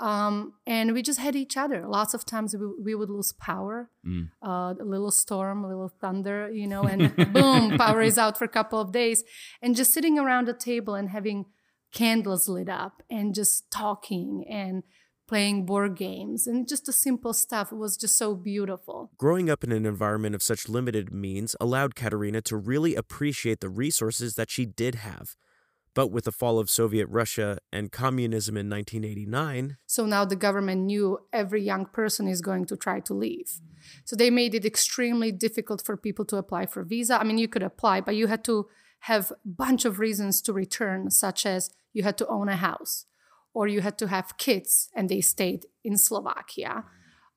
Um, and we just had each other. Lots of times we, we would lose power, Mm. uh, a little storm, a little thunder, you know, and boom, power is out for a couple of days. And just sitting around a table and having candles lit up and just talking and playing board games and just the simple stuff it was just so beautiful. Growing up in an environment of such limited means allowed Katerina to really appreciate the resources that she did have. But with the fall of Soviet Russia and communism in 1989, So now the government knew every young person is going to try to leave. So they made it extremely difficult for people to apply for visa. I mean, you could apply, but you had to have a bunch of reasons to return, such as you had to own a house, or you had to have kids and they stayed in Slovakia.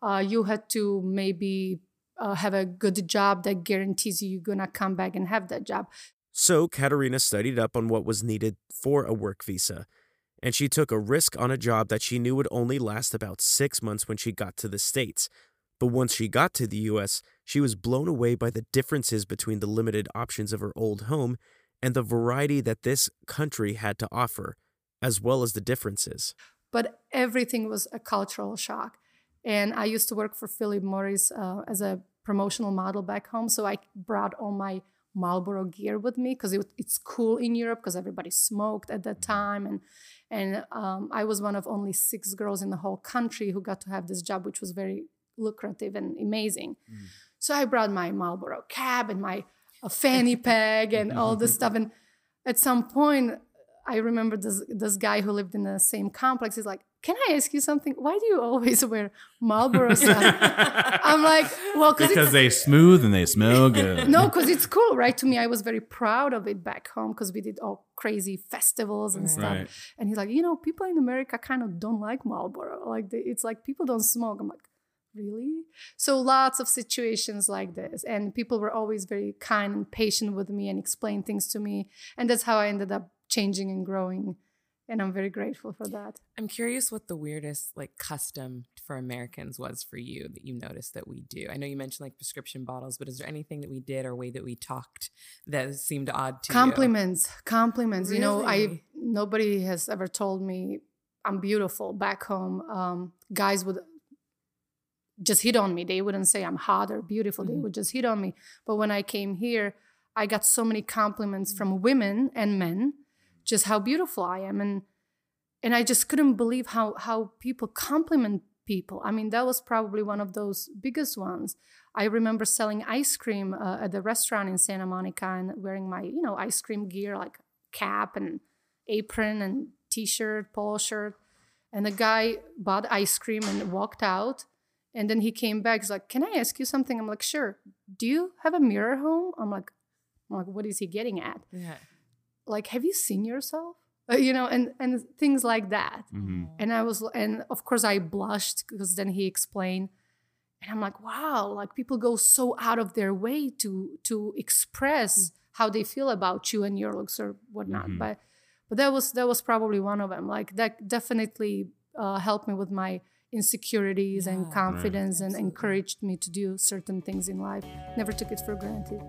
Uh, you had to maybe uh, have a good job that guarantees you you're gonna come back and have that job. So Katerina studied up on what was needed for a work visa, and she took a risk on a job that she knew would only last about six months when she got to the States. But once she got to the US, she was blown away by the differences between the limited options of her old home and the variety that this country had to offer, as well as the differences. but everything was a cultural shock. And I used to work for Philip Morris uh, as a promotional model back home, so I brought all my Marlboro gear with me because it, it's cool in Europe because everybody smoked at that time, and and um, I was one of only six girls in the whole country who got to have this job, which was very lucrative and amazing. So I brought my Marlboro cab and my fanny pack and all this stuff. And at some point, I remember this this guy who lived in the same complex. He's like, "Can I ask you something? Why do you always wear Marlboro stuff?" I'm like, "Well, because it's they smooth and they smell good. no, because it's cool, right? To me, I was very proud of it back home because we did all crazy festivals and stuff. Right. And he's like, you know, people in America kind of don't like Marlboro. Like they, it's like people don't smoke. I'm like, really? So lots of situations like this, and people were always very kind and patient with me and explained things to me, and that's how I ended up changing and growing. And I'm very grateful for that. I'm curious what the weirdest like custom for Americans was for you that you noticed that we do. I know you mentioned like prescription bottles, but is there anything that we did or way that we talked that seemed odd to you? compliments compliments you know i nobody has ever told me i'm beautiful back home um, guys would just hit on me they wouldn't say i'm hot or beautiful they Mhm. would just hit on me but when i came here i got so many compliments from women and men just how beautiful i am and and i just couldn't believe how how people compliment people i mean that was probably one of those biggest ones I remember selling ice cream uh, at the restaurant in Santa Monica and wearing my, you know, ice cream gear like cap and apron and t-shirt, polo shirt. And the guy bought ice cream and walked out. And then he came back. He's like, "Can I ask you something?" I'm like, "Sure." Do you have a mirror home? I'm like, I'm like, what is he getting at? Yeah. Like, have you seen yourself? Uh, you know, and and things like that. Mhm. And I was, and of course, I blushed because then he explained, and I'm like, wow, like people go so out of their way to to express how they feel about you and your looks or whatnot. Mhm. But but that was that was probably one of them. Like that definitely uh, helped me with my insecurities and Yeah. confidence and Absolutely. encouraged me to do certain things in life. Never took it for granted.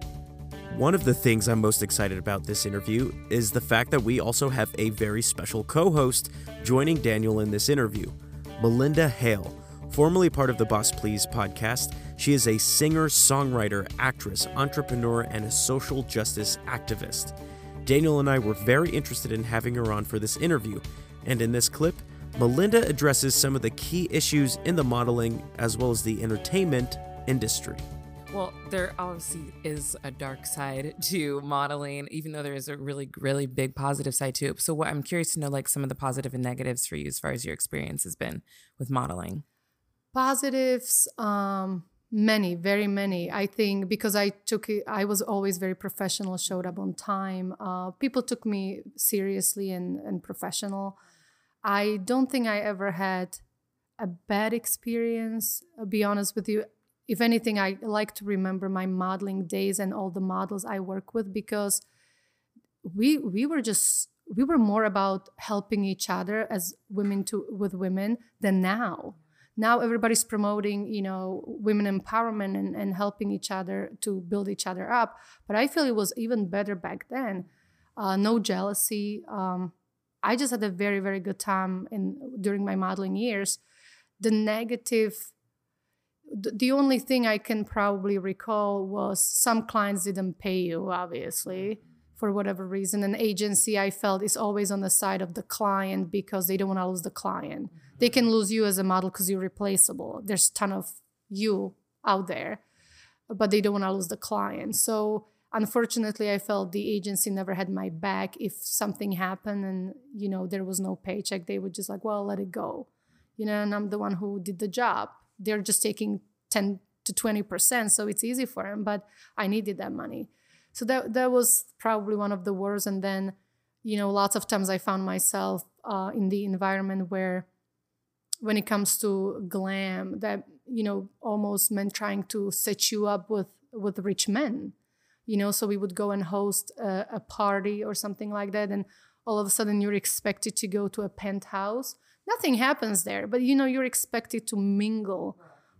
One of the things I'm most excited about this interview is the fact that we also have a very special co host joining Daniel in this interview Melinda Hale. Formerly part of the Boss Please podcast, she is a singer, songwriter, actress, entrepreneur, and a social justice activist. Daniel and I were very interested in having her on for this interview, and in this clip, Melinda addresses some of the key issues in the modeling as well as the entertainment industry. Well, there obviously is a dark side to modeling, even though there is a really, really big positive side to it. So, what I'm curious to know, like some of the positive and negatives for you as far as your experience has been with modeling. positives um many very many i think because i took it i was always very professional showed up on time uh, people took me seriously and, and professional i don't think i ever had a bad experience i'll be honest with you if anything i like to remember my modeling days and all the models i work with because we we were just we were more about helping each other as women to with women than now. Now everybody's promoting you know women empowerment and, and helping each other to build each other up. But i feel it was even better back then. Uh, no jealousy. Um, I just had a very very good time in during my modeling years. The negative the only thing I can probably recall was some clients didn't pay you, obviously, mm-hmm. for whatever reason. An agency I felt is always on the side of the client because they don't want to lose the client. Mm-hmm. They can lose you as a model because you're replaceable. There's a ton of you out there, but they don't want to lose the client. So unfortunately, I felt the agency never had my back. If something happened and you know there was no paycheck, they would just like, well, let it go, you know. And I'm the one who did the job they're just taking 10 to 20%. So it's easy for them, but I needed that money. So that, that was probably one of the worst. And then, you know, lots of times I found myself uh, in the environment where when it comes to glam, that, you know, almost men trying to set you up with, with rich men, you know, so we would go and host a, a party or something like that. And all of a sudden you're expected to go to a penthouse nothing happens there but you know you're expected to mingle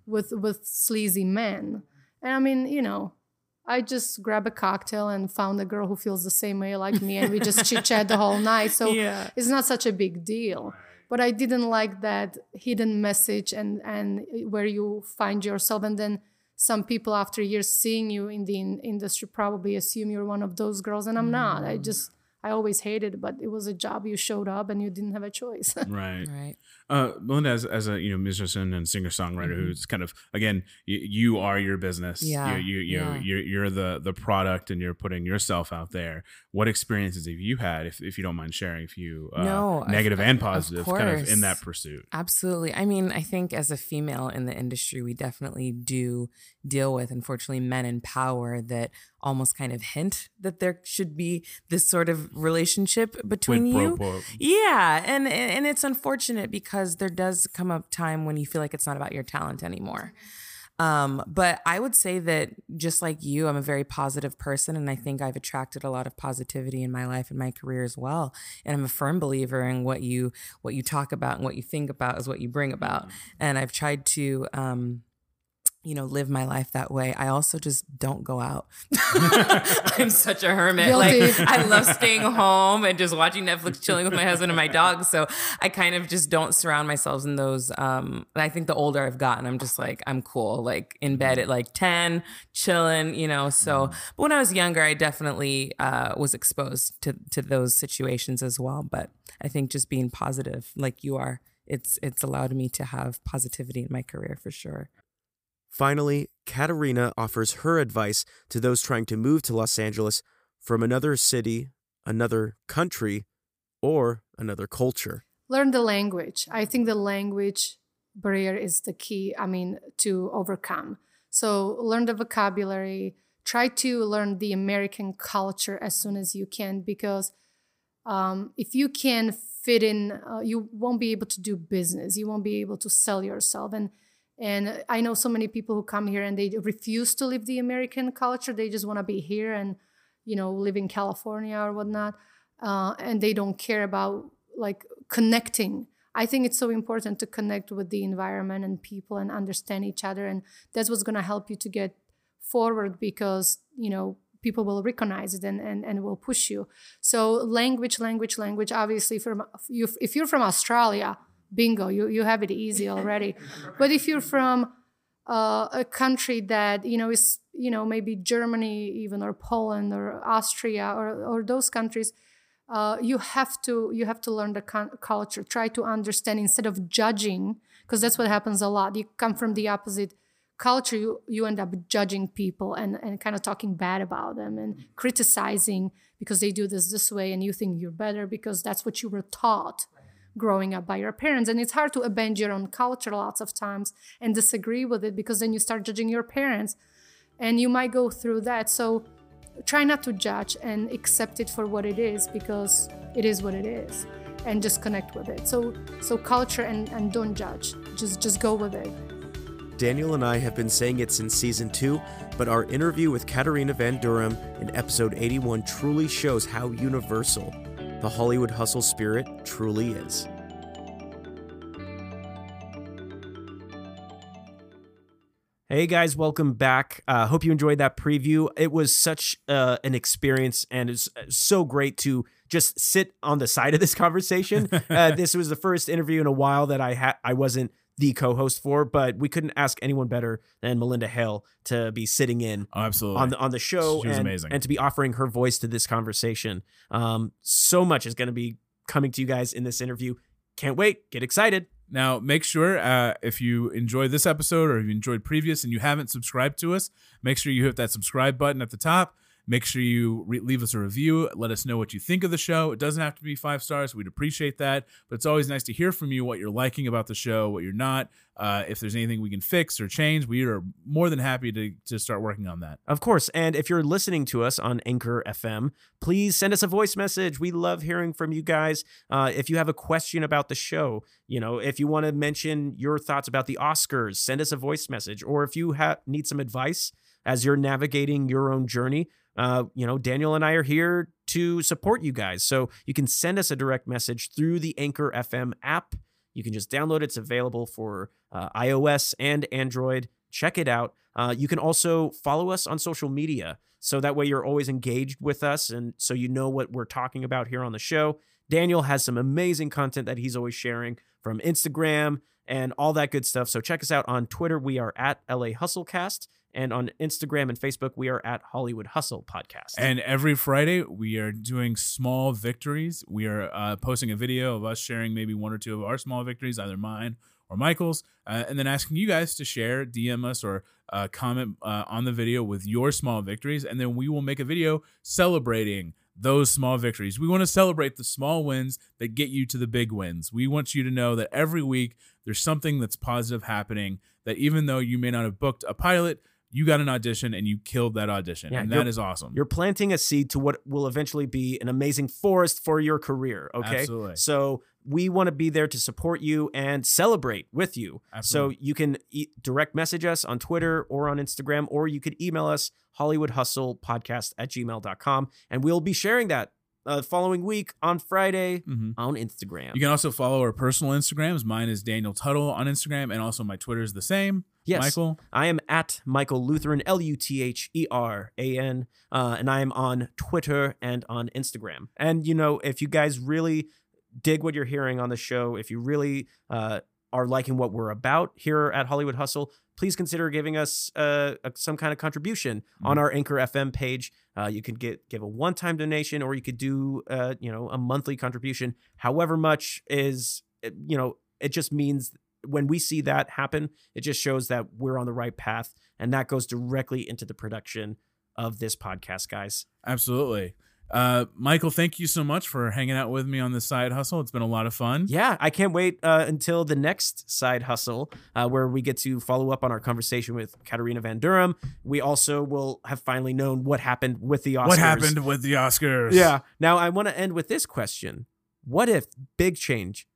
with with sleazy men. And i mean you know i just grab a cocktail and found a girl who feels the same way like me and we just chit chat the whole night. So yeah. it's not such a big deal. But i didn't like that hidden message and and where you find yourself. And then some people after years seeing you in the in- industry probably assume you're one of those girls and i'm not. I mm. just I always hated, but it was a job. You showed up and you didn't have a choice. right. Right. Uh, Melinda, as, as a you know musician and singer songwriter, mm-hmm. who's kind of again, you, you, are your business. Yeah. You you you yeah. you're, you're the the product, and you're putting yourself out there. What experiences have you had, if, if you don't mind sharing, if you uh, no negative of, and positive, of kind of in that pursuit? Absolutely. I mean, I think as a female in the industry, we definitely do deal with, unfortunately, men in power that almost kind of hint that there should be this sort of relationship between you. Yeah, and and it's unfortunate because there does come a time when you feel like it's not about your talent anymore. Um, but I would say that just like you, I'm a very positive person, and I think I've attracted a lot of positivity in my life and my career as well. And I'm a firm believer in what you what you talk about and what you think about is what you bring about. And I've tried to um, you know, live my life that way. I also just don't go out. I'm such a hermit. Guilty. Like I love staying home and just watching Netflix, chilling with my husband and my dog. So I kind of just don't surround myself in those. Um, and I think the older I've gotten, I'm just like I'm cool, like in bed at like ten, chilling, you know. So, but when I was younger, I definitely uh, was exposed to to those situations as well. But I think just being positive, like you are, it's it's allowed me to have positivity in my career for sure. Finally, Katerina offers her advice to those trying to move to Los Angeles from another city, another country, or another culture. Learn the language. I think the language barrier is the key, I mean, to overcome. So learn the vocabulary, try to learn the American culture as soon as you can, because um, if you can fit in, uh, you won't be able to do business. You won't be able to sell yourself. And and I know so many people who come here and they refuse to live the American culture. They just want to be here and, you know, live in California or whatnot. Uh, and they don't care about like connecting. I think it's so important to connect with the environment and people and understand each other. And that's what's going to help you to get forward because, you know, people will recognize it and, and, and will push you. So language, language, language. Obviously, from if you're from Australia, bingo, you, you have it easy already. but if you're from uh, a country that, you know, is, you know, maybe Germany even or Poland or Austria or, or those countries, uh, you have to you have to learn the culture. Try to understand instead of judging because that's what happens a lot. You come from the opposite culture you, you end up judging people and, and kind of talking bad about them and criticizing because they do this this way and you think you're better because that's what you were taught growing up by your parents. And it's hard to abandon your own culture lots of times and disagree with it because then you start judging your parents and you might go through that. So try not to judge and accept it for what it is because it is what it is and just connect with it. So so culture and, and don't judge. Just just go with it. Daniel and I have been saying it since season two, but our interview with Katarina Van Durham in episode 81 truly shows how universal the Hollywood hustle spirit truly is. Hey guys, welcome back. Uh, hope you enjoyed that preview. It was such uh, an experience, and it's uh, so great to just sit on the side of this conversation. uh, this was the first interview in a while that I had I wasn't the co-host for, but we couldn't ask anyone better than Melinda Hale to be sitting in Oh, absolutely. on the on the show She was and, amazing. and to be offering her voice to this conversation. Um, so much is going to be coming to you guys in this interview. Can't wait. Get excited. Now, make sure uh, if you enjoyed this episode or if you enjoyed previous and you haven't subscribed to us, make sure you hit that subscribe button at the top. Make sure you re- leave us a review. Let us know what you think of the show. It doesn't have to be five stars. We'd appreciate that. But it's always nice to hear from you what you're liking about the show, what you're not. Uh, if there's anything we can fix or change, we are more than happy to, to start working on that. Of course. And if you're listening to us on Anchor FM, please send us a voice message. We love hearing from you guys. Uh, if you have a question about the show, you know, if you want to mention your thoughts about the Oscars, send us a voice message. Or if you ha- need some advice as you're navigating your own journey, uh, you know, Daniel and I are here to support you guys. So you can send us a direct message through the Anchor FM app. You can just download it. It's available for uh, iOS and Android. Check it out. Uh, you can also follow us on social media. So that way you're always engaged with us and so you know what we're talking about here on the show. Daniel has some amazing content that he's always sharing from Instagram and all that good stuff. So check us out on Twitter. We are at LA Hustlecast. And on Instagram and Facebook, we are at Hollywood Hustle Podcast. And every Friday, we are doing small victories. We are uh, posting a video of us sharing maybe one or two of our small victories, either mine or Michael's, uh, and then asking you guys to share, DM us, or uh, comment uh, on the video with your small victories. And then we will make a video celebrating those small victories. We want to celebrate the small wins that get you to the big wins. We want you to know that every week there's something that's positive happening, that even though you may not have booked a pilot, you got an audition and you killed that audition. Yeah, and that is awesome. You're planting a seed to what will eventually be an amazing forest for your career. Okay. Absolutely. So we want to be there to support you and celebrate with you. Absolutely. So you can e- direct message us on Twitter or on Instagram, or you could email us HollywoodHustlePodcast at gmail.com. And we'll be sharing that uh, following week on Friday Mhm. on Instagram. You can also follow our personal Instagrams. Mine is Daniel Tuttle on Instagram, and also my Twitter is the same. Yes. Michael. I am at Michael Lutheran, L U T H E R A N, uh, and I am on Twitter and on Instagram. And, you know, if you guys really dig what you're hearing on the show, if you really uh, are liking what we're about here at Hollywood Hustle, please consider giving us uh, a, some kind of contribution on our Anchor FM page. Uh, you could get give a one time donation, or you could do uh, you know a monthly contribution. However much is you know it just means when we see that happen, it just shows that we're on the right path, and that goes directly into the production of this podcast, guys. Absolutely. Uh, Michael, thank you so much for hanging out with me on this side hustle. It's been a lot of fun. Yeah, I can't wait uh, until the next side hustle uh, where we get to follow up on our conversation with Katarina Van Durham. We also will have finally known what happened with the Oscars. What happened with the Oscars? Yeah. Now I want to end with this question: What if big change?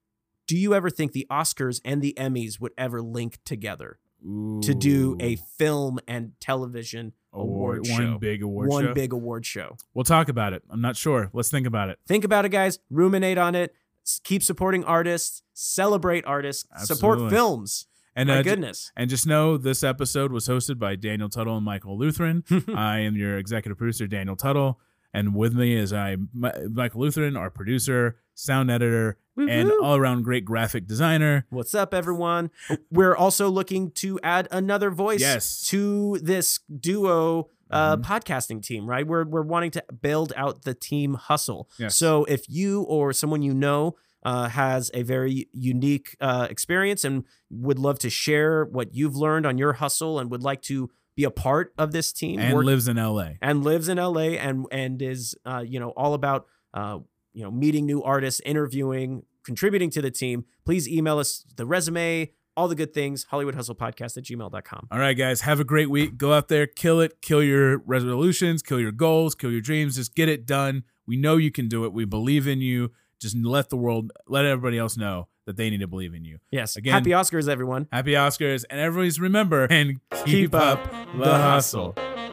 Do you ever think the Oscars and the Emmys would ever link together to do a film and television award, show? one big award show? One show. big award show. We'll talk about it. I'm not sure. Let's think about it. Think about it, guys. Ruminate on it. Keep supporting artists. Celebrate artists. Support films. And My uh, goodness. And just know this episode was hosted by Daniel Tuttle and Michael Lutheran. I am your executive producer, Daniel Tuttle. And with me is I, Michael Lutheran, our producer, sound editor, and Woo-hoo. all around great graphic designer. What's up, everyone? We're also looking to add another voice Yes. to this duo uh, Mhm. podcasting team, right? We're, we're wanting to build out the team hustle. Yes. So if you or someone you know uh, has a very unique uh, experience and would love to share what you've learned on your hustle and would like to be a part of this team And work- lives in LA. and lives in LA and and is uh, you know all about uh, you know meeting new artists, interviewing, contributing to the team, please email us the resume, all the good things, Hollywood Hustle Podcast at gmail.com. All right, guys, have a great week. Go out there, kill it, kill your resolutions, kill your goals, kill your dreams. Just get it done. We know you can do it. We believe in you. Just let the world, let everybody else know that they need to believe in you. Yes. Again- Happy Oscars, everyone. Happy Oscars, and everybody's remember and keep, Keep up, up the hustle. hustle.